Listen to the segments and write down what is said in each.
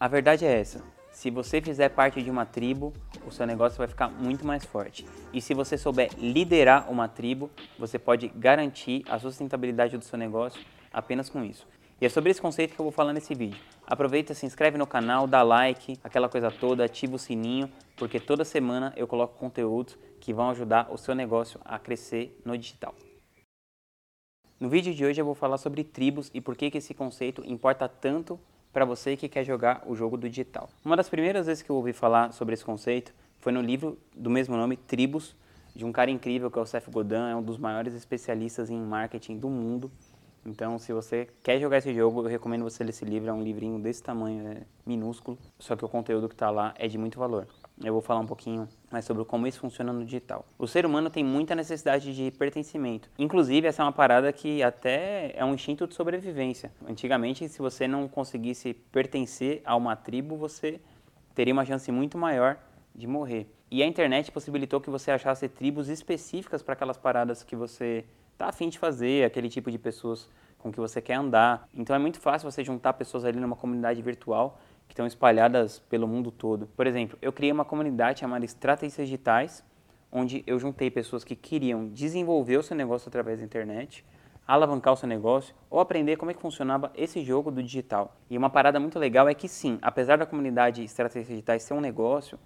A verdade é essa. Se você fizer parte de uma tribo, o seu negócio vai ficar muito mais forte. E se você souber liderar uma tribo, você pode garantir a sustentabilidade do seu negócio apenas com isso. E é sobre esse conceito que eu vou falar nesse vídeo. Aproveita, se inscreve no canal, dá like, aquela coisa toda, ativa o sininho, porque toda semana eu coloco conteúdos que vão ajudar o seu negócio a crescer no digital. No vídeo de hoje eu vou falar sobre tribos e por que, que esse conceito importa tanto para você que quer jogar o jogo do digital. Uma das primeiras vezes que eu ouvi falar sobre esse conceito foi no livro do mesmo nome, Tribos, de um cara incrível que é o Seth Godin, é um dos maiores especialistas em marketing do mundo. Então, se você quer jogar esse jogo, eu recomendo você ler esse livro. É um livrinho desse tamanho, é minúsculo, só que o conteúdo que está lá é de muito valor. Eu vou falar um pouquinho mais sobre como isso funciona no digital. O ser humano tem muita necessidade de pertencimento. Inclusive, essa é uma parada que até é um instinto de sobrevivência. Antigamente, se você não conseguisse pertencer a uma tribo, você teria uma chance muito maior de morrer. E a internet possibilitou que você achasse tribos específicas para aquelas paradas que você está afim de fazer, aquele tipo de pessoas com que você quer andar. Então é muito fácil você juntar pessoas ali numa comunidade virtual que estão espalhadas pelo mundo todo. Por exemplo, eu criei uma comunidade chamada Estratégias Digitais, onde eu juntei pessoas que queriam desenvolver o seu negócio através da internet, alavancar o seu negócio ou aprender como é que funcionava esse jogo do digital. E uma parada muito legal é que sim, apesar da comunidade Estratégias Digitais ser um negócio,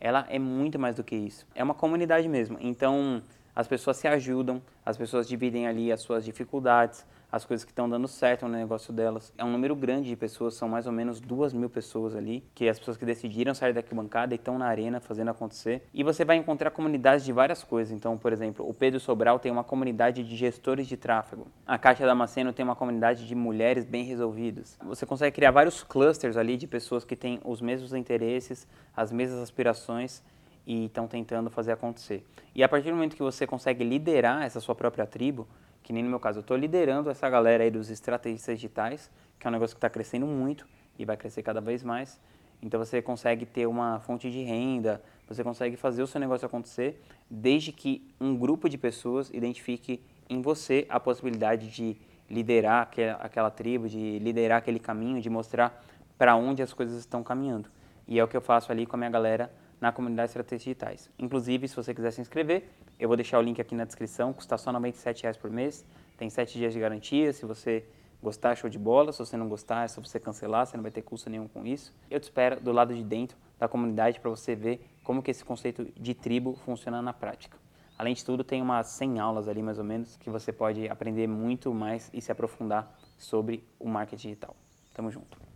ela é muito mais do que isso. É uma comunidade mesmo. Então, as pessoas se ajudam, as pessoas dividem ali as suas dificuldades, as coisas que estão dando certo no negócio delas. É um número grande de pessoas, são mais ou menos duas mil pessoas ali, que é as pessoas que decidiram sair da arquibancada e estão na arena fazendo acontecer. E você vai encontrar comunidades de várias coisas. Então, por exemplo, o Pedro Sobral tem uma comunidade de gestores de tráfego. A Caixa Damasceno tem uma comunidade de mulheres bem resolvidas. Você consegue criar vários clusters ali de pessoas que têm os mesmos interesses, as mesmas aspirações e estão tentando fazer acontecer. E a partir do momento que você consegue liderar essa sua própria tribo, que nem no meu caso, eu estou liderando essa galera aí dos estrategistas digitais, que é um negócio que está crescendo muito e vai crescer cada vez mais. Então você consegue ter uma fonte de renda, você consegue fazer o seu negócio acontecer, desde que um grupo de pessoas identifique em você a possibilidade de liderar aquela tribo, de liderar aquele caminho, de mostrar para onde as coisas estão caminhando. E é o que eu faço ali com a minha galera na comunidade Estratégias Digitais. Inclusive, se você quiser se inscrever, eu vou deixar o link aqui na descrição, custa só R$ 97 por mês, tem 7 dias de garantia, se você gostar, show de bola, se você não gostar, é só você cancelar, você não vai ter custo nenhum com isso. Eu te espero do lado de dentro da comunidade para você ver como que esse conceito de tribo funciona na prática. Além de tudo, tem umas 100 aulas ali, mais ou menos, que você pode aprender muito mais e se aprofundar sobre o marketing digital. Tamo junto.